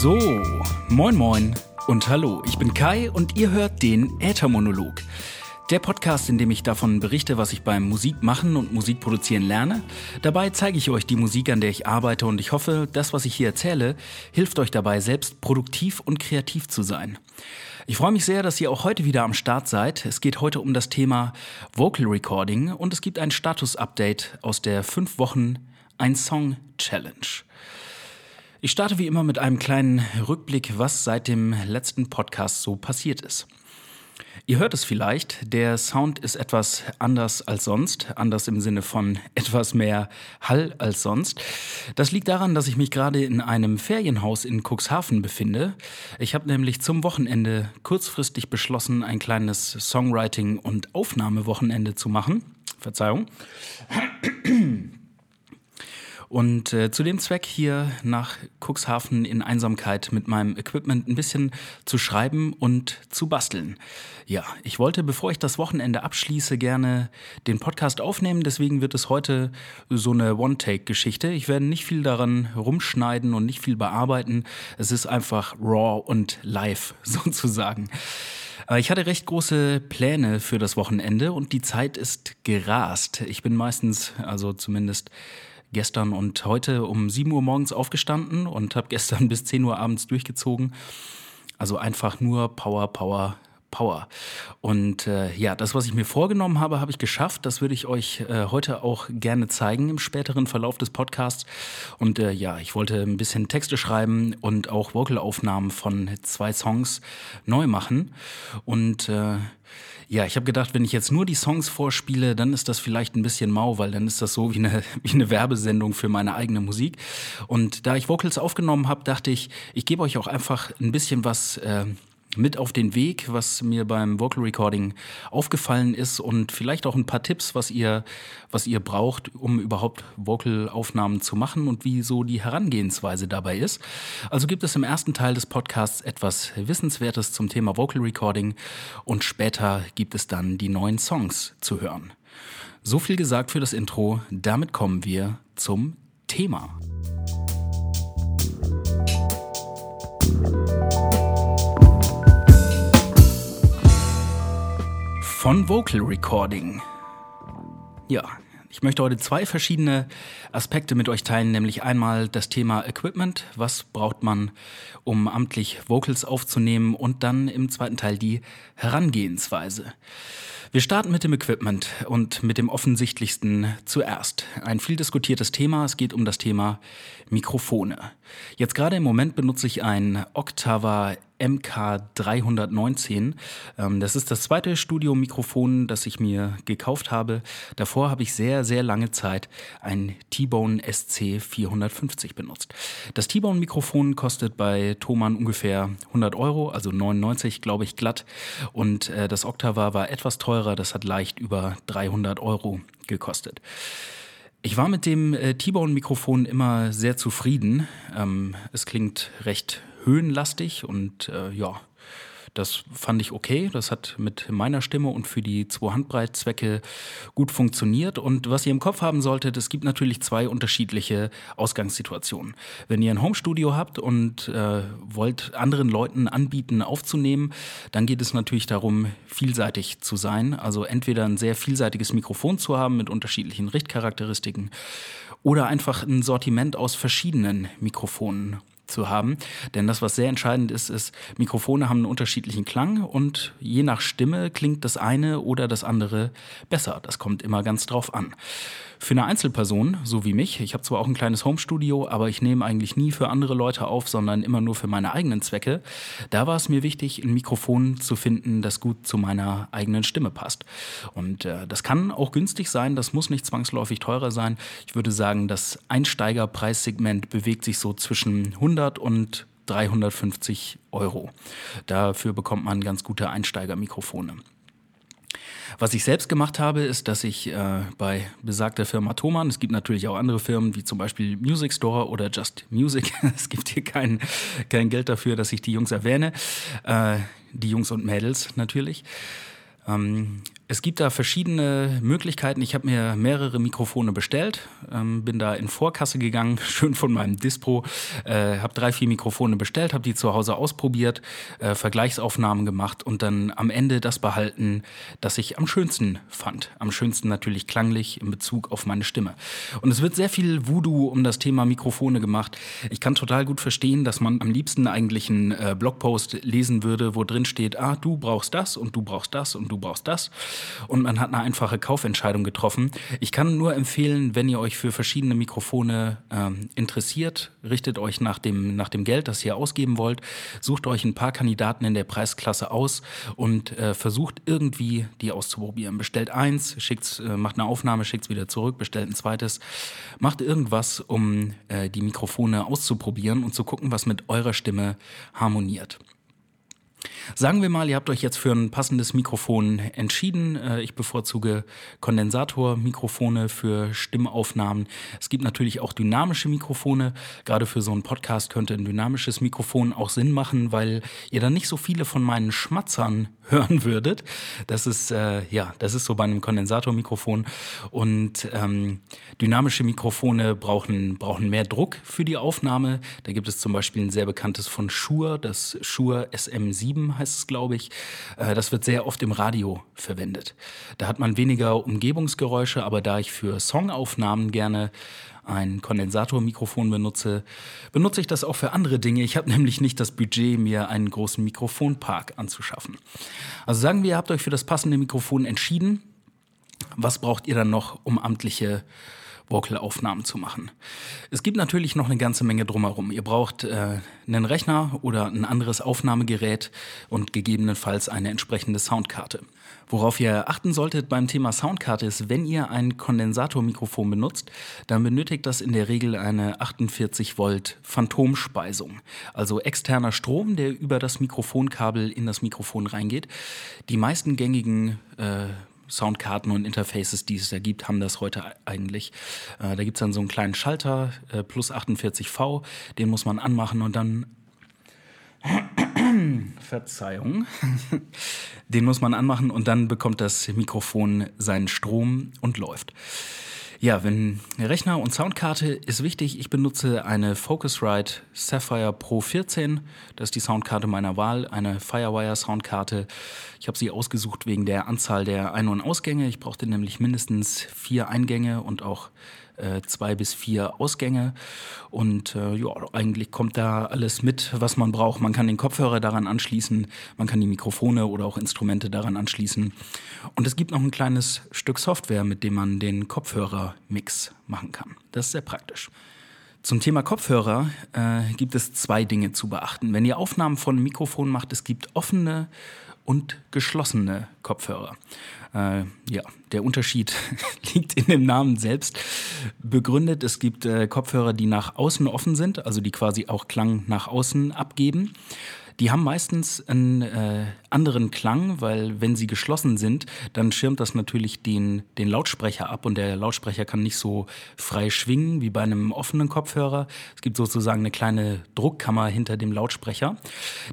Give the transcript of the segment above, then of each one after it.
So. Moin, moin und hallo. Ich bin Kai und ihr hört den Äthermonolog. Der Podcast, in dem ich davon berichte, was ich beim Musikmachen und Musikproduzieren lerne. Dabei zeige ich euch die Musik, an der ich arbeite und ich hoffe, das, was ich hier erzähle, hilft euch dabei, selbst produktiv und kreativ zu sein. Ich freue mich sehr, dass ihr auch heute wieder am Start seid. Es geht heute um das Thema Vocal Recording und es gibt ein Status-Update aus der 5 Wochen Ein Song Challenge. Ich starte wie immer mit einem kleinen Rückblick, was seit dem letzten Podcast so passiert ist. Ihr hört es vielleicht, der Sound ist etwas anders als sonst, anders im Sinne von etwas mehr Hall als sonst. Das liegt daran, dass ich mich gerade in einem Ferienhaus in Cuxhaven befinde. Ich habe nämlich zum Wochenende kurzfristig beschlossen, ein kleines Songwriting- und Aufnahmewochenende zu machen. Verzeihung. Und äh, zu dem Zweck hier nach Cuxhaven in Einsamkeit mit meinem Equipment ein bisschen zu schreiben und zu basteln. Ja, ich wollte, bevor ich das Wochenende abschließe, gerne den Podcast aufnehmen. Deswegen wird es heute so eine One-Take-Geschichte. Ich werde nicht viel daran rumschneiden und nicht viel bearbeiten. Es ist einfach raw und live sozusagen. Ich hatte recht große Pläne für das Wochenende und die Zeit ist gerast. Ich bin meistens, also zumindest gestern und heute um 7 Uhr morgens aufgestanden und habe gestern bis 10 Uhr abends durchgezogen. Also einfach nur Power, Power, Power. Und äh, ja, das, was ich mir vorgenommen habe, habe ich geschafft. Das würde ich euch äh, heute auch gerne zeigen im späteren Verlauf des Podcasts. Und äh, ja, ich wollte ein bisschen Texte schreiben und auch Vocalaufnahmen von zwei Songs neu machen. Und äh, ja, ich habe gedacht, wenn ich jetzt nur die Songs vorspiele, dann ist das vielleicht ein bisschen mau, weil dann ist das so wie eine, wie eine Werbesendung für meine eigene Musik. Und da ich Vocals aufgenommen habe, dachte ich, ich gebe euch auch einfach ein bisschen was äh, mit auf den Weg, was mir beim Vocal Recording aufgefallen ist und vielleicht auch ein paar Tipps, was ihr, was ihr braucht, um überhaupt Vocal-Aufnahmen zu machen und wie so die Herangehensweise dabei ist. Also gibt es im ersten Teil des Podcasts etwas Wissenswertes zum Thema Vocal Recording und später gibt es dann die neuen Songs zu hören. So viel gesagt für das Intro. Damit kommen wir zum Thema. Von Vocal Recording. Ja, ich möchte heute zwei verschiedene Aspekte mit euch teilen, nämlich einmal das Thema Equipment, was braucht man, um amtlich Vocals aufzunehmen und dann im zweiten Teil die Herangehensweise. Wir starten mit dem Equipment und mit dem offensichtlichsten zuerst. Ein viel diskutiertes Thema, es geht um das Thema Mikrofone. Jetzt gerade im Moment benutze ich ein Octava MK319. Ähm, das ist das zweite Studiomikrofon, das ich mir gekauft habe. Davor habe ich sehr, sehr lange Zeit ein T-Bone SC450 benutzt. Das T-Bone-Mikrofon kostet bei Thomann ungefähr 100 Euro, also 99, glaube ich, glatt. Und äh, das Octava war etwas teurer, das hat leicht über 300 Euro gekostet. Ich war mit dem äh, T-Bone-Mikrofon immer sehr zufrieden. Ähm, es klingt recht höhenlastig und äh, ja, das fand ich okay. Das hat mit meiner Stimme und für die zwei Handbreitzwecke gut funktioniert. Und was ihr im Kopf haben solltet, es gibt natürlich zwei unterschiedliche Ausgangssituationen. Wenn ihr ein Homestudio habt und äh, wollt anderen Leuten anbieten, aufzunehmen, dann geht es natürlich darum, vielseitig zu sein. Also entweder ein sehr vielseitiges Mikrofon zu haben mit unterschiedlichen Richtcharakteristiken oder einfach ein Sortiment aus verschiedenen Mikrofonen zu haben. Denn das, was sehr entscheidend ist, ist, Mikrofone haben einen unterschiedlichen Klang und je nach Stimme klingt das eine oder das andere besser. Das kommt immer ganz drauf an. Für eine Einzelperson, so wie mich, ich habe zwar auch ein kleines Homestudio, aber ich nehme eigentlich nie für andere Leute auf, sondern immer nur für meine eigenen Zwecke. Da war es mir wichtig, ein Mikrofon zu finden, das gut zu meiner eigenen Stimme passt. Und äh, das kann auch günstig sein, das muss nicht zwangsläufig teurer sein. Ich würde sagen, das Einsteigerpreissegment bewegt sich so zwischen 100 und 350 Euro. Dafür bekommt man ganz gute Einsteigermikrofone. Was ich selbst gemacht habe, ist, dass ich äh, bei besagter Firma Thomann, es gibt natürlich auch andere Firmen, wie zum Beispiel Music Store oder Just Music, es gibt hier kein, kein Geld dafür, dass ich die Jungs erwähne, äh, die Jungs und Mädels natürlich. Ähm, Es gibt da verschiedene Möglichkeiten. Ich habe mir mehrere Mikrofone bestellt, ähm, bin da in Vorkasse gegangen, schön von meinem Dispro, äh, habe drei, vier Mikrofone bestellt, habe die zu Hause ausprobiert, äh, Vergleichsaufnahmen gemacht und dann am Ende das behalten, das ich am schönsten fand. Am schönsten natürlich klanglich in Bezug auf meine Stimme. Und es wird sehr viel Voodoo um das Thema Mikrofone gemacht. Ich kann total gut verstehen, dass man am liebsten eigentlich einen äh, Blogpost lesen würde, wo drin steht, ah, du brauchst das und du brauchst das und du brauchst das und man hat eine einfache Kaufentscheidung getroffen. Ich kann nur empfehlen, wenn ihr euch für verschiedene Mikrofone ähm, interessiert, richtet euch nach dem, nach dem Geld, das ihr ausgeben wollt, sucht euch ein paar Kandidaten in der Preisklasse aus und äh, versucht irgendwie die auszuprobieren. Bestellt eins, schickt's, äh, macht eine Aufnahme, schickt es wieder zurück, bestellt ein zweites. Macht irgendwas, um äh, die Mikrofone auszuprobieren und zu gucken, was mit eurer Stimme harmoniert. Sagen wir mal, ihr habt euch jetzt für ein passendes Mikrofon entschieden. Äh, ich bevorzuge Kondensatormikrofone für Stimmaufnahmen. Es gibt natürlich auch dynamische Mikrofone. Gerade für so einen Podcast könnte ein dynamisches Mikrofon auch Sinn machen, weil ihr dann nicht so viele von meinen Schmatzern hören würdet. Das ist äh, ja, das ist so bei einem Kondensatormikrofon. Und ähm, dynamische Mikrofone brauchen brauchen mehr Druck für die Aufnahme. Da gibt es zum Beispiel ein sehr bekanntes von Shure, das Shure SM7 heißt es, glaube ich. Äh, das wird sehr oft im Radio verwendet. Da hat man weniger Umgebungsgeräusche, aber da ich für Songaufnahmen gerne ein Kondensatormikrofon benutze, benutze ich das auch für andere Dinge. Ich habe nämlich nicht das Budget, mir einen großen Mikrofonpark anzuschaffen. Also sagen wir, ihr habt euch für das passende Mikrofon entschieden. Was braucht ihr dann noch, um amtliche Vocal-Aufnahmen zu machen. Es gibt natürlich noch eine ganze Menge drumherum. Ihr braucht äh, einen Rechner oder ein anderes Aufnahmegerät und gegebenenfalls eine entsprechende Soundkarte. Worauf ihr achten solltet beim Thema Soundkarte ist, wenn ihr ein Kondensatormikrofon benutzt, dann benötigt das in der Regel eine 48 Volt Phantomspeisung, also externer Strom, der über das Mikrofonkabel in das Mikrofon reingeht. Die meisten gängigen äh, Soundkarten und Interfaces, die es da gibt, haben das heute eigentlich. Äh, da gibt es dann so einen kleinen Schalter, äh, plus 48V, den muss man anmachen und dann Verzeihung. Den muss man anmachen und dann bekommt das Mikrofon seinen Strom und läuft. Ja, wenn Rechner und Soundkarte ist wichtig. Ich benutze eine Focusrite Sapphire Pro 14. Das ist die Soundkarte meiner Wahl, eine Firewire Soundkarte. Ich habe sie ausgesucht wegen der Anzahl der Ein- und Ausgänge. Ich brauchte nämlich mindestens vier Eingänge und auch äh, zwei bis vier Ausgänge. Und äh, ja, eigentlich kommt da alles mit, was man braucht. Man kann den Kopfhörer daran anschließen, man kann die Mikrofone oder auch Instrumente daran anschließen. Und es gibt noch ein kleines Stück Software, mit dem man den Kopfhörermix machen kann. Das ist sehr praktisch. Zum Thema Kopfhörer äh, gibt es zwei Dinge zu beachten. Wenn ihr Aufnahmen von Mikrofon macht, es gibt offene und geschlossene Kopfhörer. Äh, ja, der Unterschied liegt in dem Namen selbst begründet. Es gibt äh, Kopfhörer, die nach außen offen sind, also die quasi auch Klang nach außen abgeben. Die haben meistens einen äh, anderen Klang, weil wenn sie geschlossen sind, dann schirmt das natürlich den, den Lautsprecher ab und der Lautsprecher kann nicht so frei schwingen wie bei einem offenen Kopfhörer. Es gibt sozusagen eine kleine Druckkammer hinter dem Lautsprecher.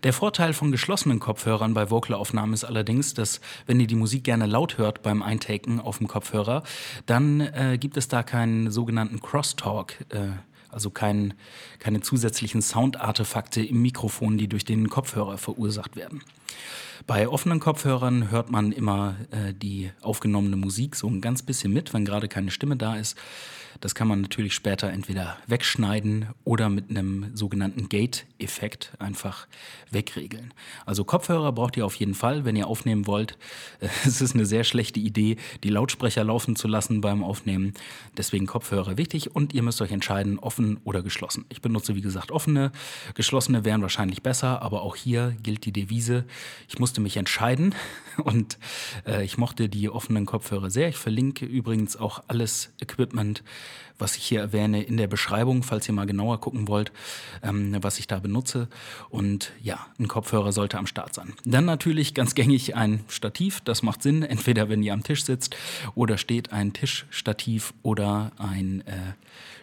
Der Vorteil von geschlossenen Kopfhörern bei Vocalaufnahmen ist allerdings, dass wenn ihr die Musik gerne laut hört beim Eintaken auf dem Kopfhörer, dann äh, gibt es da keinen sogenannten Crosstalk. Äh, also kein, keine zusätzlichen Soundartefakte im Mikrofon, die durch den Kopfhörer verursacht werden. Bei offenen Kopfhörern hört man immer äh, die aufgenommene Musik so ein ganz bisschen mit, wenn gerade keine Stimme da ist. Das kann man natürlich später entweder wegschneiden oder mit einem sogenannten Gate-Effekt einfach wegregeln. Also Kopfhörer braucht ihr auf jeden Fall, wenn ihr aufnehmen wollt. Es ist eine sehr schlechte Idee, die Lautsprecher laufen zu lassen beim Aufnehmen. Deswegen Kopfhörer wichtig und ihr müsst euch entscheiden, offen oder geschlossen. Ich benutze wie gesagt offene, geschlossene wären wahrscheinlich besser, aber auch hier gilt die Devise, ich musste mich entscheiden und äh, ich mochte die offenen Kopfhörer sehr. Ich verlinke übrigens auch alles Equipment was ich hier erwähne, in der Beschreibung, falls ihr mal genauer gucken wollt, ähm, was ich da benutze. Und ja, ein Kopfhörer sollte am Start sein. Dann natürlich ganz gängig ein Stativ. Das macht Sinn, entweder wenn ihr am Tisch sitzt oder steht ein Tischstativ oder ein äh,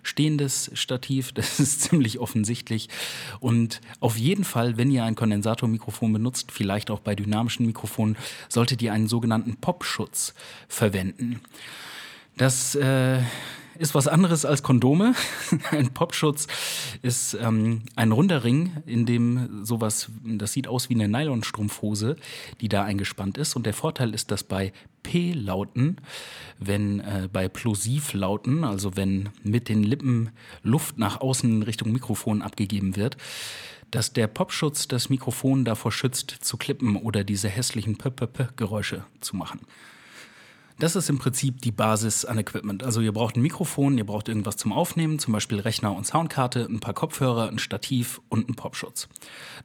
stehendes Stativ. Das ist ziemlich offensichtlich. Und auf jeden Fall, wenn ihr ein Kondensatormikrofon benutzt, vielleicht auch bei dynamischen Mikrofonen, solltet ihr einen sogenannten Popschutz verwenden. Das äh, ist was anderes als Kondome. ein Popschutz ist ähm, ein runder Ring, in dem sowas, das sieht aus wie eine Nylonstrumpfhose, die da eingespannt ist. Und der Vorteil ist, dass bei P-Lauten, wenn äh, bei Plosivlauten, also wenn mit den Lippen Luft nach außen Richtung Mikrofon abgegeben wird, dass der Popschutz das Mikrofon davor schützt, zu klippen oder diese hässlichen P-P-P-Geräusche zu machen. Das ist im Prinzip die Basis an Equipment. Also ihr braucht ein Mikrofon, ihr braucht irgendwas zum Aufnehmen, zum Beispiel Rechner und Soundkarte, ein paar Kopfhörer, ein Stativ und einen Popschutz.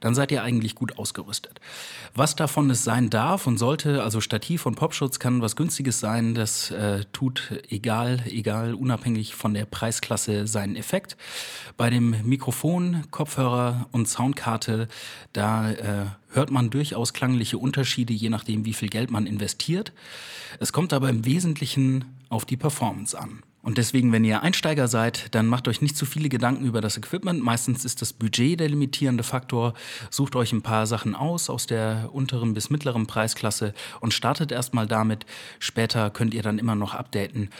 Dann seid ihr eigentlich gut ausgerüstet. Was davon es sein darf und sollte, also Stativ und Popschutz kann was Günstiges sein, das äh, tut egal, egal, unabhängig von der Preisklasse seinen Effekt. Bei dem Mikrofon, Kopfhörer und Soundkarte, da äh, hört man durchaus klangliche Unterschiede, je nachdem, wie viel Geld man investiert. Es kommt aber im Wesentlichen auf die Performance an. Und deswegen, wenn ihr Einsteiger seid, dann macht euch nicht zu viele Gedanken über das Equipment. Meistens ist das Budget der limitierende Faktor. Sucht euch ein paar Sachen aus aus der unteren bis mittleren Preisklasse und startet erstmal damit. Später könnt ihr dann immer noch updaten.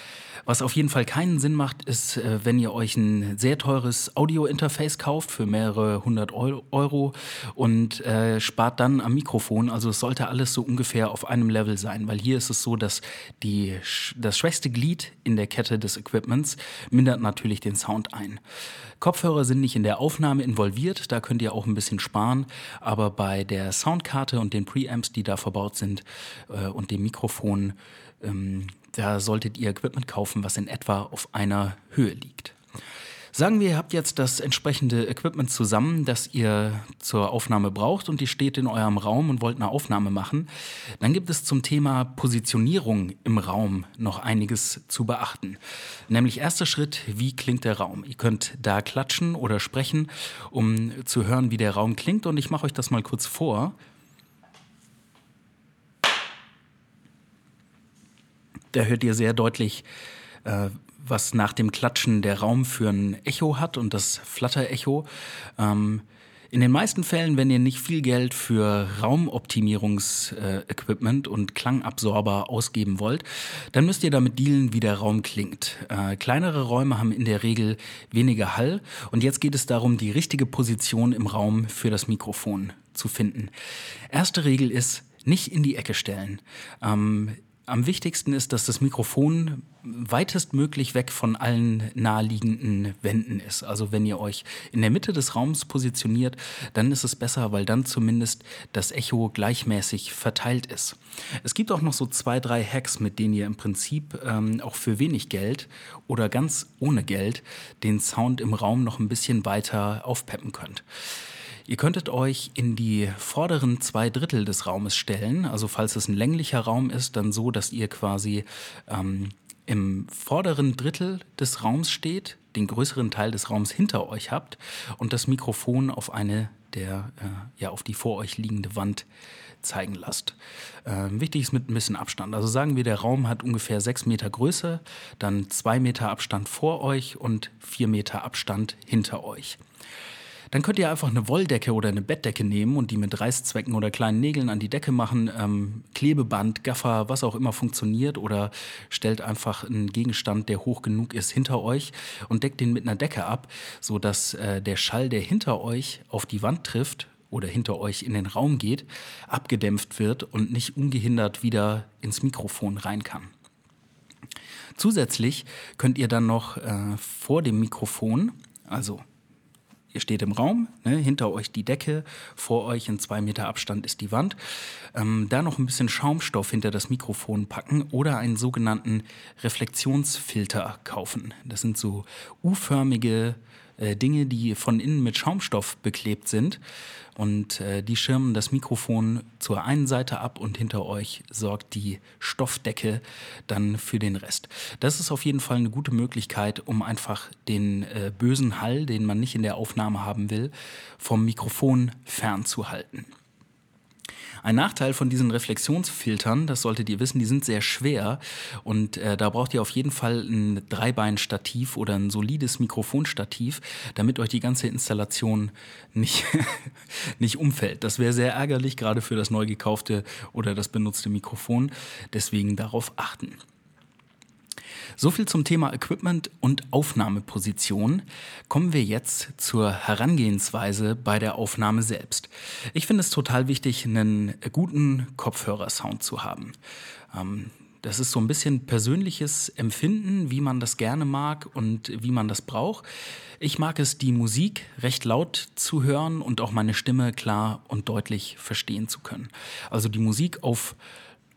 Was auf jeden Fall keinen Sinn macht, ist, äh, wenn ihr euch ein sehr teures Audio-Interface kauft für mehrere hundert Euro und äh, spart dann am Mikrofon. Also es sollte alles so ungefähr auf einem Level sein, weil hier ist es so, dass die, das schwächste Glied in der Kette des Equipments mindert natürlich den Sound ein. Kopfhörer sind nicht in der Aufnahme involviert, da könnt ihr auch ein bisschen sparen, aber bei der Soundkarte und den Preamps, die da verbaut sind äh, und dem Mikrofon, ähm, da solltet ihr Equipment kaufen, was in etwa auf einer Höhe liegt. Sagen wir, ihr habt jetzt das entsprechende Equipment zusammen, das ihr zur Aufnahme braucht und die steht in eurem Raum und wollt eine Aufnahme machen. Dann gibt es zum Thema Positionierung im Raum noch einiges zu beachten. Nämlich erster Schritt, wie klingt der Raum? Ihr könnt da klatschen oder sprechen, um zu hören, wie der Raum klingt und ich mache euch das mal kurz vor. Da hört ihr sehr deutlich, äh, was nach dem Klatschen der Raum für ein Echo hat und das Flatter-Echo. Ähm, in den meisten Fällen, wenn ihr nicht viel Geld für Raumoptimierungsequipment äh, und Klangabsorber ausgeben wollt, dann müsst ihr damit dealen, wie der Raum klingt. Äh, kleinere Räume haben in der Regel weniger Hall und jetzt geht es darum, die richtige Position im Raum für das Mikrofon zu finden. Erste Regel ist, nicht in die Ecke stellen. Ähm, am wichtigsten ist, dass das Mikrofon weitestmöglich weg von allen naheliegenden Wänden ist. Also wenn ihr euch in der Mitte des Raums positioniert, dann ist es besser, weil dann zumindest das Echo gleichmäßig verteilt ist. Es gibt auch noch so zwei, drei Hacks, mit denen ihr im Prinzip ähm, auch für wenig Geld oder ganz ohne Geld den Sound im Raum noch ein bisschen weiter aufpeppen könnt. Ihr könntet euch in die vorderen zwei Drittel des Raumes stellen. Also falls es ein länglicher Raum ist, dann so, dass ihr quasi ähm, im vorderen Drittel des Raums steht, den größeren Teil des Raums hinter euch habt und das Mikrofon auf eine der äh, ja auf die vor euch liegende Wand zeigen lasst. Äh, wichtig ist mit ein bisschen Abstand. Also sagen wir, der Raum hat ungefähr sechs Meter Größe, dann zwei Meter Abstand vor euch und vier Meter Abstand hinter euch. Dann könnt ihr einfach eine Wolldecke oder eine Bettdecke nehmen und die mit Reißzwecken oder kleinen Nägeln an die Decke machen. Ähm, Klebeband, Gaffer, was auch immer funktioniert. Oder stellt einfach einen Gegenstand, der hoch genug ist, hinter euch und deckt den mit einer Decke ab, sodass äh, der Schall, der hinter euch auf die Wand trifft, oder hinter euch in den Raum geht, abgedämpft wird und nicht ungehindert wieder ins Mikrofon rein kann. Zusätzlich könnt ihr dann noch äh, vor dem Mikrofon, also Ihr steht im Raum, ne, hinter euch die Decke, vor euch in zwei Meter Abstand ist die Wand. Ähm, da noch ein bisschen Schaumstoff hinter das Mikrofon packen oder einen sogenannten Reflexionsfilter kaufen. Das sind so U-förmige äh, Dinge, die von innen mit Schaumstoff beklebt sind. Und äh, die schirmen das Mikrofon zur einen Seite ab und hinter euch sorgt die Stoffdecke dann für den Rest. Das ist auf jeden Fall eine gute Möglichkeit, um einfach den äh, bösen Hall, den man nicht in der Aufnahme haben will, vom Mikrofon fernzuhalten. Ein Nachteil von diesen Reflexionsfiltern, das solltet ihr wissen, die sind sehr schwer und äh, da braucht ihr auf jeden Fall ein Dreibeinstativ oder ein solides Mikrofonstativ, damit euch die ganze Installation nicht, nicht umfällt. Das wäre sehr ärgerlich, gerade für das neu gekaufte oder das benutzte Mikrofon. Deswegen darauf achten. So viel zum Thema Equipment und Aufnahmeposition. Kommen wir jetzt zur Herangehensweise bei der Aufnahme selbst. Ich finde es total wichtig, einen guten Kopfhörersound zu haben. Ähm, das ist so ein bisschen persönliches Empfinden, wie man das gerne mag und wie man das braucht. Ich mag es, die Musik recht laut zu hören und auch meine Stimme klar und deutlich verstehen zu können. Also die Musik auf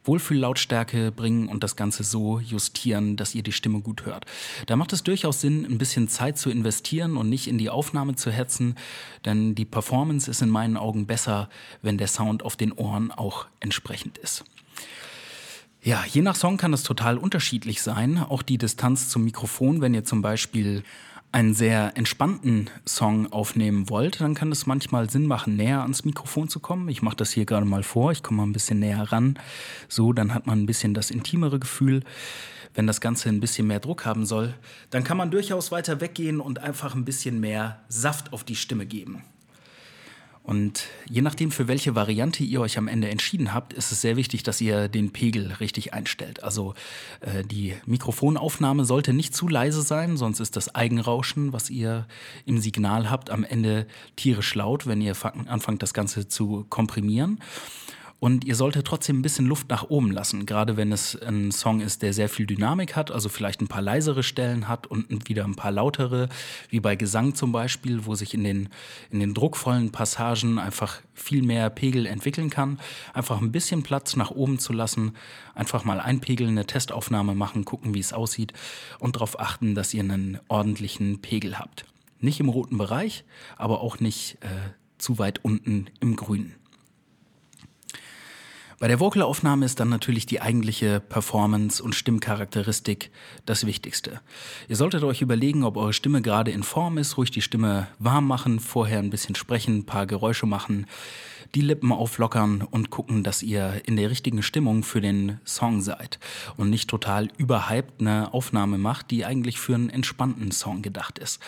Wohlfühllautstärke bringen und das Ganze so justieren, dass ihr die Stimme gut hört. Da macht es durchaus Sinn, ein bisschen Zeit zu investieren und nicht in die Aufnahme zu hetzen, denn die Performance ist in meinen Augen besser, wenn der Sound auf den Ohren auch entsprechend ist. Ja, je nach Song kann es total unterschiedlich sein. Auch die Distanz zum Mikrofon, wenn ihr zum Beispiel einen sehr entspannten Song aufnehmen wollt, dann kann es manchmal Sinn machen, näher ans Mikrofon zu kommen. Ich mache das hier gerade mal vor, ich komme mal ein bisschen näher ran. So, dann hat man ein bisschen das intimere Gefühl. Wenn das Ganze ein bisschen mehr Druck haben soll, dann kann man durchaus weiter weggehen und einfach ein bisschen mehr Saft auf die Stimme geben. Und je nachdem, für welche Variante ihr euch am Ende entschieden habt, ist es sehr wichtig, dass ihr den Pegel richtig einstellt. Also äh, die Mikrofonaufnahme sollte nicht zu leise sein, sonst ist das Eigenrauschen, was ihr im Signal habt, am Ende tierisch laut, wenn ihr anfangt, das Ganze zu komprimieren. Und ihr solltet trotzdem ein bisschen Luft nach oben lassen, gerade wenn es ein Song ist, der sehr viel Dynamik hat, also vielleicht ein paar leisere Stellen hat und wieder ein paar lautere, wie bei Gesang zum Beispiel, wo sich in den, in den druckvollen Passagen einfach viel mehr Pegel entwickeln kann. Einfach ein bisschen Platz nach oben zu lassen, einfach mal einpegeln, eine Testaufnahme machen, gucken, wie es aussieht und darauf achten, dass ihr einen ordentlichen Pegel habt. Nicht im roten Bereich, aber auch nicht äh, zu weit unten im Grünen. Bei der Vocalaufnahme ist dann natürlich die eigentliche Performance und Stimmcharakteristik das Wichtigste. Ihr solltet euch überlegen, ob eure Stimme gerade in Form ist, ruhig die Stimme warm machen, vorher ein bisschen sprechen, ein paar Geräusche machen die Lippen auflockern und gucken, dass ihr in der richtigen Stimmung für den Song seid und nicht total überhyped eine Aufnahme macht, die eigentlich für einen entspannten Song gedacht ist.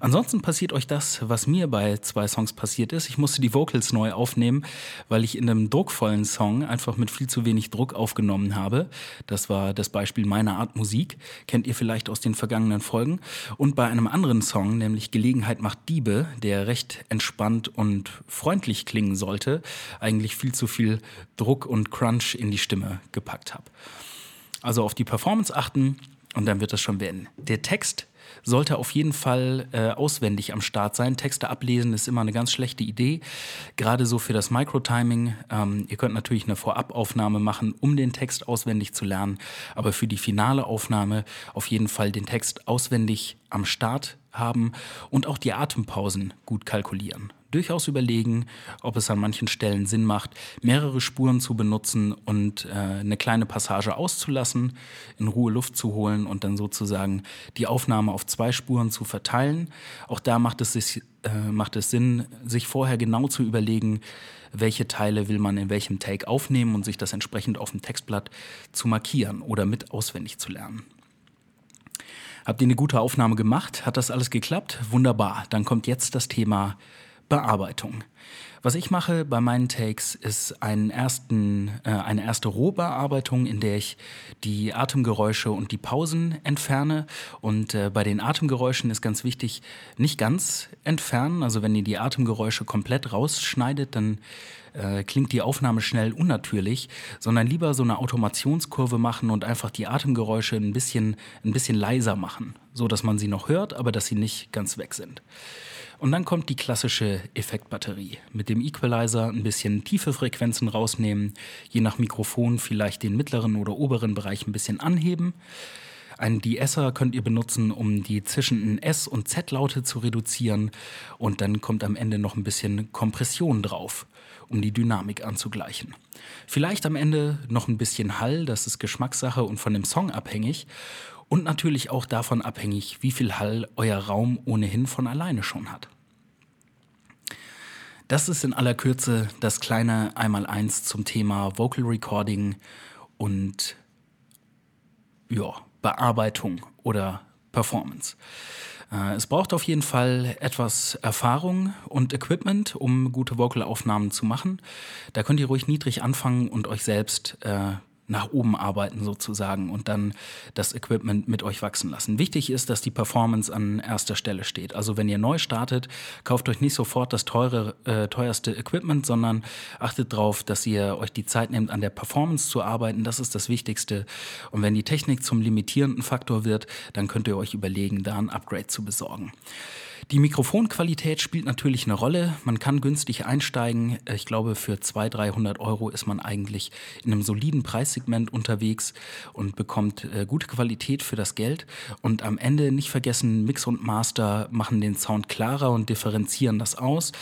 Ansonsten passiert euch das, was mir bei zwei Songs passiert ist. Ich musste die Vocals neu aufnehmen, weil ich in einem druckvollen Song einfach mit viel zu wenig Druck aufgenommen habe. Das war das Beispiel meiner Art Musik, kennt ihr vielleicht aus den vergangenen Folgen. Und bei einem anderen Song, nämlich Gelegenheit macht Diebe, der recht entspannt und freundlich klingen sollte, hatte, eigentlich viel zu viel Druck und Crunch in die Stimme gepackt habe. Also auf die Performance achten und dann wird das schon werden. Der Text sollte auf jeden Fall äh, auswendig am Start sein. Texte ablesen ist immer eine ganz schlechte Idee, gerade so für das Microtiming. Ähm, ihr könnt natürlich eine Vorabaufnahme machen, um den Text auswendig zu lernen, aber für die finale Aufnahme auf jeden Fall den Text auswendig am Start haben und auch die Atempausen gut kalkulieren durchaus überlegen, ob es an manchen Stellen Sinn macht, mehrere Spuren zu benutzen und äh, eine kleine Passage auszulassen, in Ruhe Luft zu holen und dann sozusagen die Aufnahme auf zwei Spuren zu verteilen. Auch da macht es, sich, äh, macht es Sinn, sich vorher genau zu überlegen, welche Teile will man in welchem Take aufnehmen und sich das entsprechend auf dem Textblatt zu markieren oder mit auswendig zu lernen. Habt ihr eine gute Aufnahme gemacht? Hat das alles geklappt? Wunderbar. Dann kommt jetzt das Thema Bearbeitung. Was ich mache bei meinen Takes ist einen ersten, äh, eine erste Rohbearbeitung, in der ich die Atemgeräusche und die Pausen entferne. Und äh, bei den Atemgeräuschen ist ganz wichtig, nicht ganz entfernen. Also wenn ihr die Atemgeräusche komplett rausschneidet, dann äh, klingt die Aufnahme schnell unnatürlich, sondern lieber so eine Automationskurve machen und einfach die Atemgeräusche ein bisschen, ein bisschen leiser machen, so dass man sie noch hört, aber dass sie nicht ganz weg sind. Und dann kommt die klassische Effektbatterie. Mit dem Equalizer ein bisschen tiefe Frequenzen rausnehmen, je nach Mikrofon vielleicht den mittleren oder oberen Bereich ein bisschen anheben. Einen De-Esser könnt ihr benutzen, um die zischenden S- und Z-Laute zu reduzieren. Und dann kommt am Ende noch ein bisschen Kompression drauf, um die Dynamik anzugleichen. Vielleicht am Ende noch ein bisschen Hall, das ist Geschmackssache und von dem Song abhängig. Und natürlich auch davon abhängig, wie viel Hall euer Raum ohnehin von alleine schon hat. Das ist in aller Kürze das kleine Einmaleins zum Thema Vocal Recording und ja, Bearbeitung oder Performance. Äh, es braucht auf jeden Fall etwas Erfahrung und Equipment, um gute Vocalaufnahmen zu machen. Da könnt ihr ruhig niedrig anfangen und euch selbst äh, nach oben arbeiten sozusagen und dann das Equipment mit euch wachsen lassen. Wichtig ist, dass die Performance an erster Stelle steht. Also wenn ihr neu startet, kauft euch nicht sofort das teure, äh, teuerste Equipment, sondern achtet darauf, dass ihr euch die Zeit nehmt, an der Performance zu arbeiten. Das ist das Wichtigste. Und wenn die Technik zum limitierenden Faktor wird, dann könnt ihr euch überlegen, da ein Upgrade zu besorgen. Die Mikrofonqualität spielt natürlich eine Rolle. Man kann günstig einsteigen. Ich glaube, für 200, 300 Euro ist man eigentlich in einem soliden Preissegment unterwegs und bekommt äh, gute Qualität für das Geld. Und am Ende nicht vergessen, Mix und Master machen den Sound klarer und differenzieren das aus.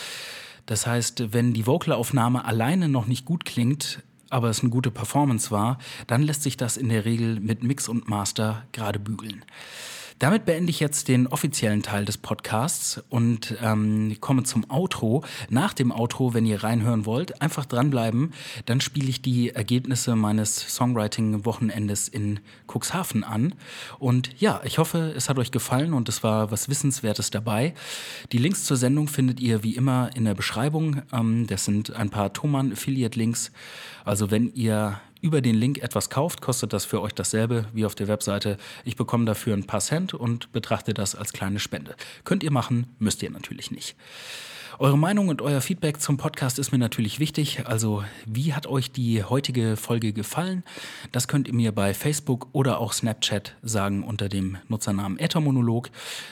Das heißt, wenn die Vocalaufnahme alleine noch nicht gut klingt, aber es eine gute Performance war, dann lässt sich das in der Regel mit Mix und Master gerade bügeln. Damit beende ich jetzt den offiziellen Teil des Podcasts und ähm, komme zum Outro. Nach dem Outro, wenn ihr reinhören wollt, einfach dranbleiben. Dann spiele ich die Ergebnisse meines Songwriting-Wochenendes in Cuxhaven an. Und ja, ich hoffe, es hat euch gefallen und es war was Wissenswertes dabei. Die Links zur Sendung findet ihr wie immer in der Beschreibung. Ähm, das sind ein paar Thomann-Affiliate-Links. Also wenn ihr über den Link etwas kauft, kostet das für euch dasselbe wie auf der Webseite. Ich bekomme dafür ein paar Cent und betrachte das als kleine Spende. Könnt ihr machen, müsst ihr natürlich nicht. Eure Meinung und euer Feedback zum Podcast ist mir natürlich wichtig. Also, wie hat euch die heutige Folge gefallen? Das könnt ihr mir bei Facebook oder auch Snapchat sagen unter dem Nutzernamen Äthermonolog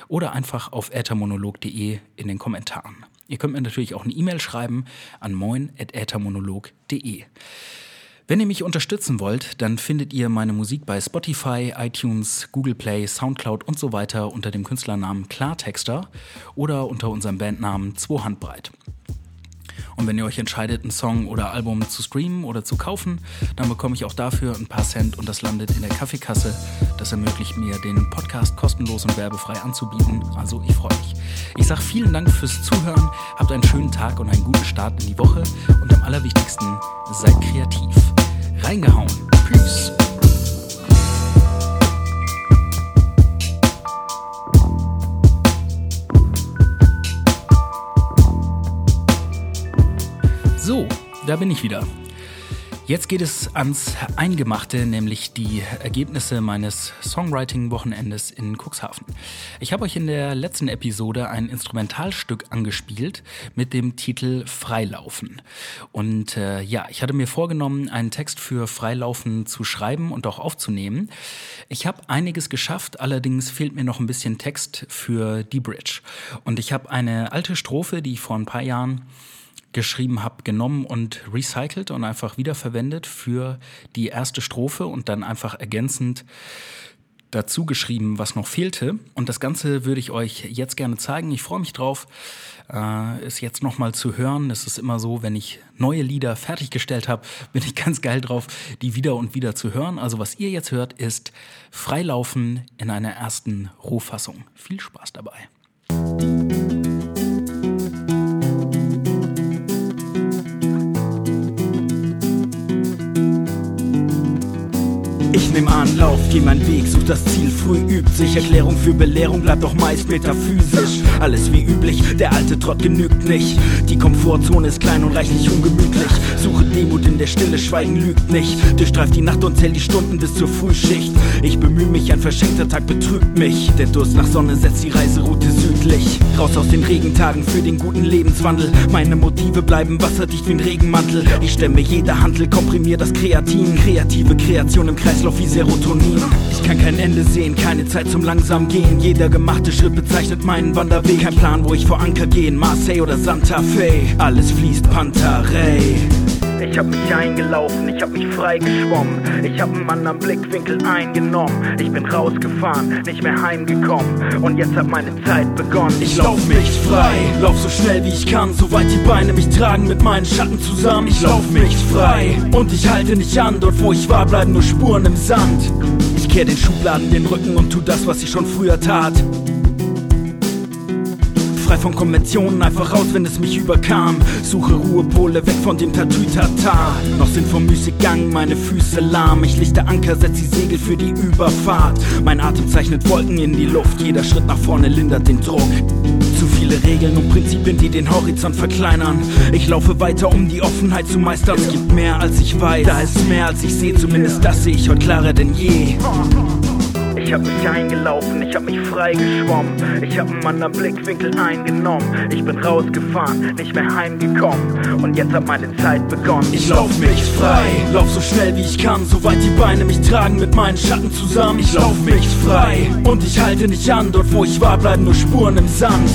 oder einfach auf äthermonolog.de in den Kommentaren. Ihr könnt mir natürlich auch eine E-Mail schreiben an moin.äthermonolog.de. Wenn ihr mich unterstützen wollt, dann findet ihr meine Musik bei Spotify, iTunes, Google Play, Soundcloud und so weiter unter dem Künstlernamen Klartexter oder unter unserem Bandnamen Zwohandbreit. Und wenn ihr euch entscheidet, einen Song oder Album zu streamen oder zu kaufen, dann bekomme ich auch dafür ein paar Cent und das landet in der Kaffeekasse. Das ermöglicht mir, den Podcast kostenlos und werbefrei anzubieten. Also ich freue mich. Ich sage vielen Dank fürs Zuhören, habt einen schönen Tag und einen guten Start in die Woche und am allerwichtigsten, seid kreativ. Reingehauen. Peace. So, da bin ich wieder. Jetzt geht es ans Eingemachte, nämlich die Ergebnisse meines Songwriting-Wochenendes in Cuxhaven. Ich habe euch in der letzten Episode ein Instrumentalstück angespielt mit dem Titel Freilaufen. Und äh, ja, ich hatte mir vorgenommen, einen Text für Freilaufen zu schreiben und auch aufzunehmen. Ich habe einiges geschafft, allerdings fehlt mir noch ein bisschen Text für die Bridge. Und ich habe eine alte Strophe, die ich vor ein paar Jahren geschrieben habe, genommen und recycelt und einfach wiederverwendet für die erste Strophe und dann einfach ergänzend dazu geschrieben, was noch fehlte. Und das Ganze würde ich euch jetzt gerne zeigen. Ich freue mich drauf, äh, es jetzt nochmal zu hören. Es ist immer so, wenn ich neue Lieder fertiggestellt habe, bin ich ganz geil drauf, die wieder und wieder zu hören. Also was ihr jetzt hört, ist Freilaufen in einer ersten Rohfassung. Viel Spaß dabei. Nehm Anlauf, geh meinen Weg, such das Ziel, früh übt sich. Erklärung für Belehrung bleibt doch meist metaphysisch. Alles wie üblich, der alte Trott genügt nicht. Die Komfortzone ist klein und reichlich ungemütlich. Suche Demut in der Stille, Schweigen lügt nicht. Durchstreift die Nacht und zählt die Stunden bis zur Frühschicht. Ich bemühe mich, ein verschenkter Tag betrügt mich. Der Durst nach Sonne setzt die Reiseroute südlich. Raus aus den Regentagen für den guten Lebenswandel. Meine Motive bleiben wasserdicht wie ein Regenmantel. Ich stemme jede Handel, komprimier das Kreatin. Kreative Kreation im Kreislauf Kreislauf wie Serotonin. Ich kann kein Ende sehen, keine Zeit zum langsam gehen. Jeder gemachte Schritt bezeichnet meinen Wanderweg. Kein Plan, wo ich vor Anker gehen, Marseille oder Santa Fe. Alles fließt Pantarei. Ich hab mich eingelaufen, ich hab mich freigeschwommen. Ich hab einen anderen Blickwinkel eingenommen. Ich bin rausgefahren, nicht mehr heimgekommen. Und jetzt hat meine Zeit begonnen. Ich lauf mich frei, lauf so schnell wie ich kann, soweit die Beine mich tragen mit meinen Schatten zusammen. Ich lauf mich frei und ich halte nicht an. Dort wo ich war, bleiben nur Spuren im Sand. Ich kehr den Schubladen den Rücken und tu das, was ich schon früher tat frei von Konventionen, einfach raus, wenn es mich überkam. Suche Ruhepole weg von dem Tattoo-Tatar. Noch sind vom Müßiggang meine Füße lahm. Ich lichte Anker, setz die Segel für die Überfahrt. Mein Atem zeichnet Wolken in die Luft, jeder Schritt nach vorne lindert den Druck. Zu viele Regeln und Prinzipien, die den Horizont verkleinern. Ich laufe weiter, um die Offenheit zu meistern. Es gibt mehr als ich weiß, da ist mehr als ich sehe, zumindest das sehe ich heute klarer denn je. Ich hab mich eingelaufen, ich hab mich freigeschwommen. Ich hab einen anderen Blickwinkel eingenommen. Ich bin rausgefahren, nicht mehr heimgekommen. Und jetzt hat meine Zeit begonnen. Ich lauf mich frei, lauf so schnell wie ich kann, soweit die Beine mich tragen mit meinen Schatten zusammen. Ich lauf mich frei und ich halte nicht an. Dort wo ich war, bleiben nur Spuren im Sand.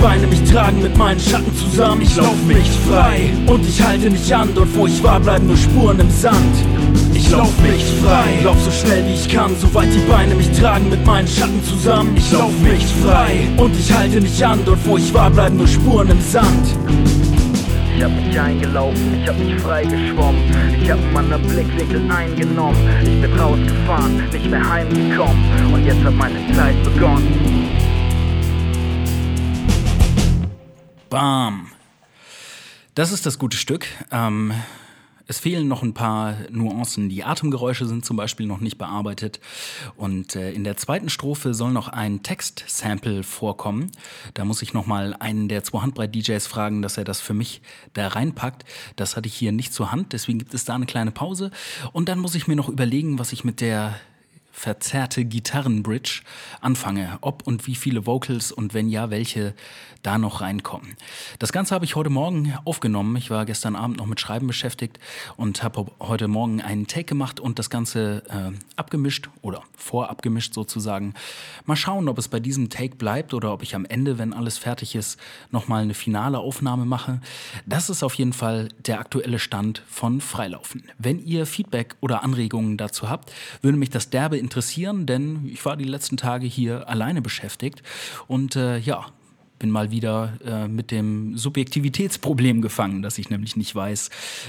Beine mich tragen mit meinen Schatten zusammen. Ich lauf mich frei und ich halte nicht an. Dort wo ich war, bleiben nur Spuren im Sand. Ich lauf mich frei, lauf so schnell wie ich kann, soweit die Beine mich tragen mit meinen Schatten zusammen. Ich lauf mich frei und ich halte nicht an. Dort wo ich war, bleiben nur Spuren im Sand. Ich hab mich eingelaufen, ich hab mich freigeschwommen. Ich hab einen Blickwinkel eingenommen. Ich bin rausgefahren, nicht mehr heimgekommen. Und jetzt hat meine Zeit begonnen. Bam. Das ist das gute Stück. Ähm, es fehlen noch ein paar Nuancen. Die Atemgeräusche sind zum Beispiel noch nicht bearbeitet. Und äh, in der zweiten Strophe soll noch ein Text-Sample vorkommen. Da muss ich noch mal einen der zwei Handbreit-DJs fragen, dass er das für mich da reinpackt. Das hatte ich hier nicht zur Hand, deswegen gibt es da eine kleine Pause. Und dann muss ich mir noch überlegen, was ich mit der verzerrte Gitarrenbridge anfange, ob und wie viele Vocals und wenn ja, welche da noch reinkommen. Das Ganze habe ich heute Morgen aufgenommen. Ich war gestern Abend noch mit Schreiben beschäftigt und habe heute Morgen einen Take gemacht und das Ganze äh, abgemischt oder vorabgemischt sozusagen. Mal schauen, ob es bei diesem Take bleibt oder ob ich am Ende, wenn alles fertig ist, nochmal eine finale Aufnahme mache. Das ist auf jeden Fall der aktuelle Stand von Freilaufen. Wenn ihr Feedback oder Anregungen dazu habt, würde mich das derbe interessieren, denn ich war die letzten Tage hier alleine beschäftigt und äh, ja, bin mal wieder äh, mit dem Subjektivitätsproblem gefangen, dass ich nämlich nicht weiß,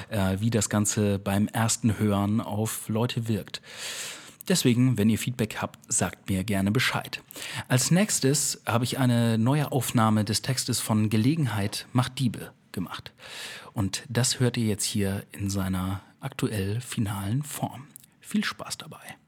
äh, wie das Ganze beim ersten Hören auf Leute wirkt. Deswegen, wenn ihr Feedback habt, sagt mir gerne Bescheid. Als nächstes habe ich eine neue Aufnahme des Textes von Gelegenheit macht Diebe gemacht. Und das hört ihr jetzt hier in seiner aktuell finalen Form. Viel Spaß dabei.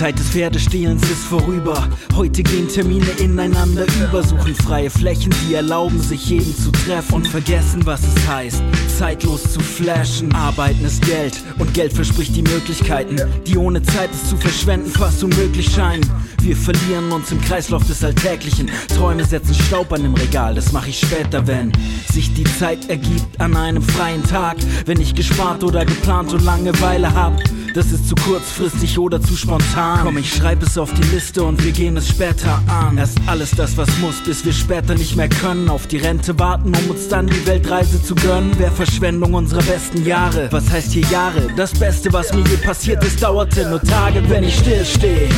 Zeit des Pferdestehlens ist vorüber. Heute gehen Termine ineinander über, suchen freie Flächen, die erlauben sich jeden zu treffen und vergessen, was es heißt, zeitlos zu flashen. Arbeiten ist Geld und Geld verspricht die Möglichkeiten, die ohne Zeit es zu verschwenden fast unmöglich scheinen. Wir verlieren uns im Kreislauf des Alltäglichen. Träume setzen Staub an dem Regal, das mache ich später, wenn sich die Zeit ergibt an einem freien Tag. Wenn ich gespart oder geplant und Langeweile hab. Das ist zu kurzfristig oder zu spontan. Komm, ich schreib es auf die Liste und wir gehen es später an. Erst alles das, was muss, bis wir später nicht mehr können. Auf die Rente warten, um uns dann die Weltreise zu gönnen. Wäre Verschwendung unserer besten Jahre. Was heißt hier Jahre? Das Beste, was mir je passiert ist, dauerte nur Tage, wenn ich stillstehe.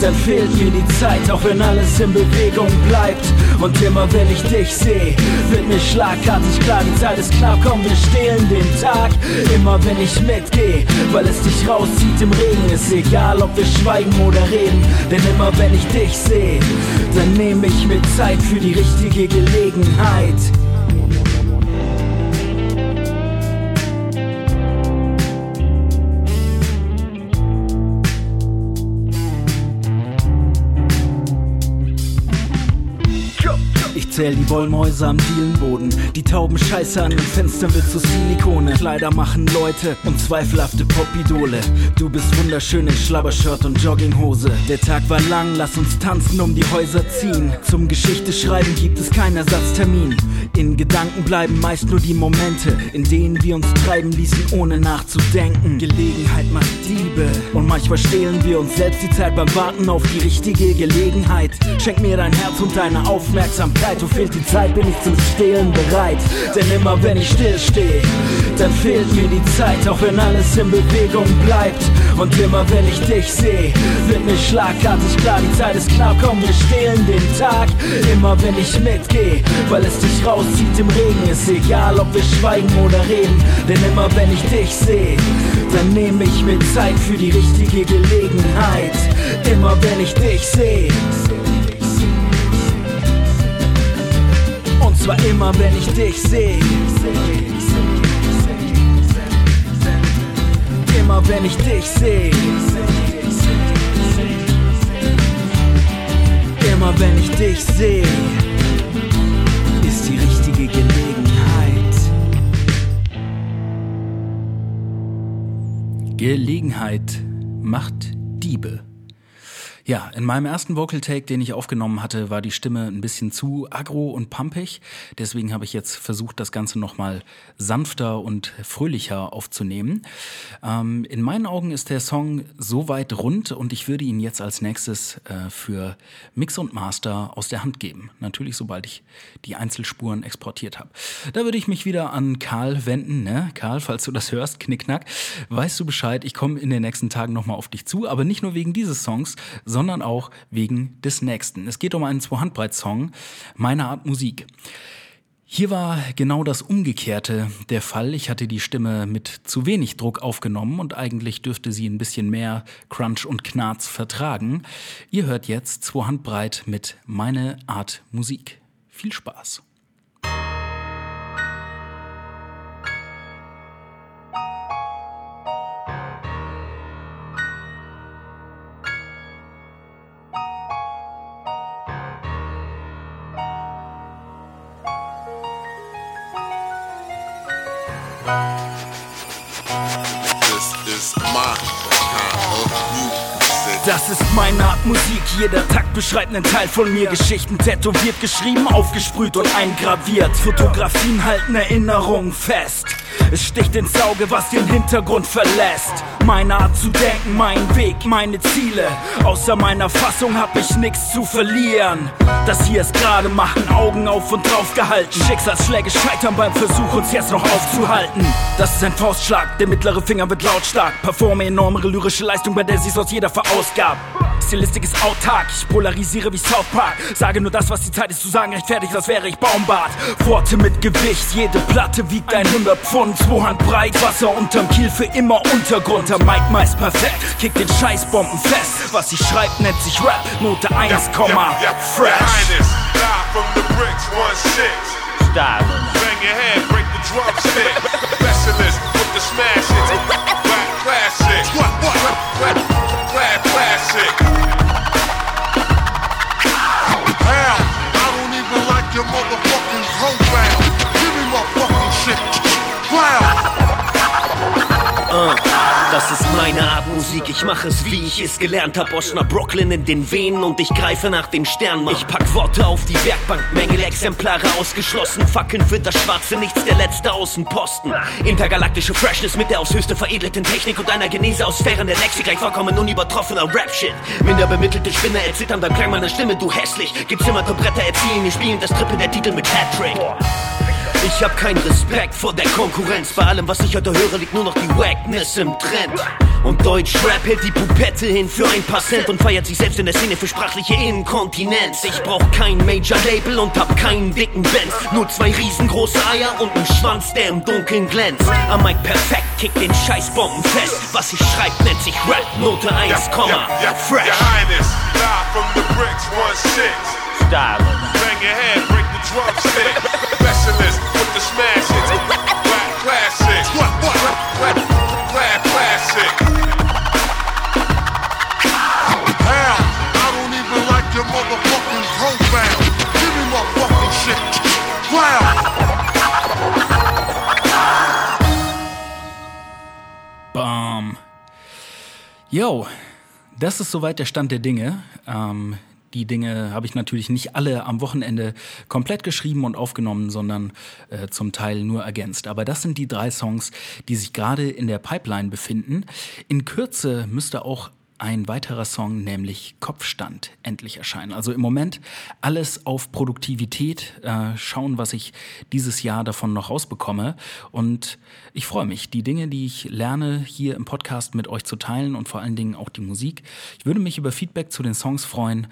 Dann fehlt mir die Zeit, auch wenn alles in Bewegung bleibt. Und immer wenn ich dich sehe, wird mir schlagartig klar, die Zeit ist klar, komm, wir stehlen den Tag. Immer wenn ich mitgehe, weil es dich raus rauszieht im Regen, ist egal, ob wir schweigen oder reden. Denn immer wenn ich dich sehe, dann nehme ich mir Zeit für die richtige Gelegenheit. Zähl die Wollmäuse am Dielenboden. Die tauben Scheiße an den Fenstern wird zu Silikone. Kleider machen Leute und zweifelhafte Popidole. Du bist wunderschön in Schlabbershirt und Jogginghose. Der Tag war lang, lass uns tanzen, um die Häuser ziehen. Zum Geschichte schreiben gibt es keinen Ersatztermin. In Gedanken bleiben meist nur die Momente, in denen wir uns treiben ließen, ohne nachzudenken. Gelegenheit macht Diebe und manchmal stehlen wir uns selbst die Zeit beim Warten auf die richtige Gelegenheit. Schenk mir dein Herz und deine Aufmerksamkeit. So fehlt die Zeit, bin ich zum Stehlen bereit. Denn immer wenn ich still stehe, dann fehlt mir die Zeit, auch wenn alles in Bewegung bleibt. Und immer wenn ich dich sehe, wird mir schlagartig klar, die Zeit ist knapp, komm, wir stehlen den Tag. Immer wenn ich mitgehe, weil es dich rauszieht im Regen, ist egal, ob wir schweigen oder reden. Denn immer wenn ich dich sehe, dann nehme ich mir Zeit für die richtige Gelegenheit. Immer wenn ich dich sehe. Zwar immer wenn ich dich sehe. Immer wenn ich dich sehe. Immer wenn ich dich sehe, ist die richtige Gelegenheit. Gelegenheit macht Diebe. Ja, in meinem ersten Vocal Take, den ich aufgenommen hatte, war die Stimme ein bisschen zu aggro und pumpig. Deswegen habe ich jetzt versucht, das Ganze nochmal sanfter und fröhlicher aufzunehmen. Ähm, in meinen Augen ist der Song soweit rund und ich würde ihn jetzt als nächstes äh, für Mix und Master aus der Hand geben. Natürlich, sobald ich die Einzelspuren exportiert habe. Da würde ich mich wieder an Karl wenden. Ne? Karl, falls du das hörst, knickknack, weißt du Bescheid. Ich komme in den nächsten Tagen nochmal auf dich zu, aber nicht nur wegen dieses Songs, auch wegen des nächsten. Es geht um einen Zwei-Handbreit-Song, Meine Art Musik. Hier war genau das Umgekehrte der Fall. Ich hatte die Stimme mit zu wenig Druck aufgenommen und eigentlich dürfte sie ein bisschen mehr Crunch und Knarz vertragen. Ihr hört jetzt zwei Handbreit mit Meine Art Musik. Viel Spaß. Das ist meine Art Musik, jeder Takt beschreibt einen Teil von mir. Geschichten tätowiert, geschrieben, aufgesprüht und eingraviert. Fotografien halten Erinnerungen fest. Es sticht ins Auge, was den Hintergrund verlässt. Meine Art zu denken, mein Weg, meine Ziele. Außer meiner Fassung hab ich nichts zu verlieren. Das hier ist gerade machen, Augen auf und drauf gehalten. Schicksalsschläge scheitern beim Versuch, uns jetzt noch aufzuhalten. Das ist ein Faustschlag, der mittlere Finger wird lautstark. Performe enormere lyrische Leistung, bei der sie's aus jeder verausgabt. Stilistik ist autark, ich polarisiere wie South Park. Sage nur das, was die Zeit ist zu sagen, rechtfertigt, als wäre ich Baumbart. Worte mit Gewicht, jede Platte wiegt 100 Pfund. Zwei Hand breit, Wasser unterm Kiel für immer Untergrund. Der Mike meist perfekt, kickt den Scheißbomben fest. Was ich schreib, nennt sich Rap, Note 1, Yeah, yeah, yeah. fresh. Highness, live from the bricks, one six. Style. Bang your head, break the drumstick. Specialist with the smash hits. Black classic. What? What? Black classic. Ich mache es wie ich es gelernt hab. Nach Brooklyn in den Venen und ich greife nach dem Stern Ich pack Worte auf die Werkbank, Mängel Exemplare ausgeschlossen. Fackeln für das Schwarze, nichts der letzte Außenposten. Intergalaktische Freshness mit der aufs höchste veredelten Technik Und einer Genese aus Sphären der Lexik, ein vollkommen unübertroffener Rap-Shit. Minder bemittelte Spinner erzittern beim Klang meiner Stimme, du hässlich. Gezimmerte Bretter erzielen, wir spielen das Triple der Titel mit Hattrick ich hab keinen Respekt vor der Konkurrenz. Bei allem, was ich heute höre, liegt nur noch die Wackness im Trend. Und Deutschrap hält die Pupette hin für ein paar Cent und feiert sich selbst in der Szene für sprachliche Inkontinenz. Ich brauch kein Major-Label und hab keinen dicken Benz. Nur zwei riesengroße Eier und einen Schwanz, der im Dunkeln glänzt. Am Mike perfekt, kickt den Scheißbomben fest. Was ich schreib, nennt sich Rap, Note 1, Yeah, Komma, yeah, yeah. fresh. Your Highness, live from the bricks, one six. Style. Bang your head, break the drumstick. Specialist to smash it. Rap classic. Rap classic. Hell, I don't even your motherfucking profile. Give me my fucking shit. Wow. Bam. Yo, das ist soweit der Stand der Dinge. Ähm, die Dinge habe ich natürlich nicht alle am Wochenende komplett geschrieben und aufgenommen, sondern äh, zum Teil nur ergänzt. Aber das sind die drei Songs, die sich gerade in der Pipeline befinden. In Kürze müsste auch ein weiterer Song, nämlich Kopfstand, endlich erscheinen. Also im Moment alles auf Produktivität, äh, schauen, was ich dieses Jahr davon noch rausbekomme. Und ich freue mich, die Dinge, die ich lerne, hier im Podcast mit euch zu teilen und vor allen Dingen auch die Musik. Ich würde mich über Feedback zu den Songs freuen.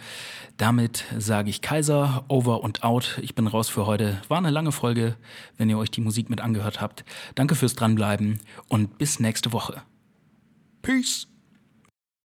Damit sage ich Kaiser, over und out. Ich bin raus für heute. War eine lange Folge, wenn ihr euch die Musik mit angehört habt. Danke fürs Dranbleiben und bis nächste Woche. Peace.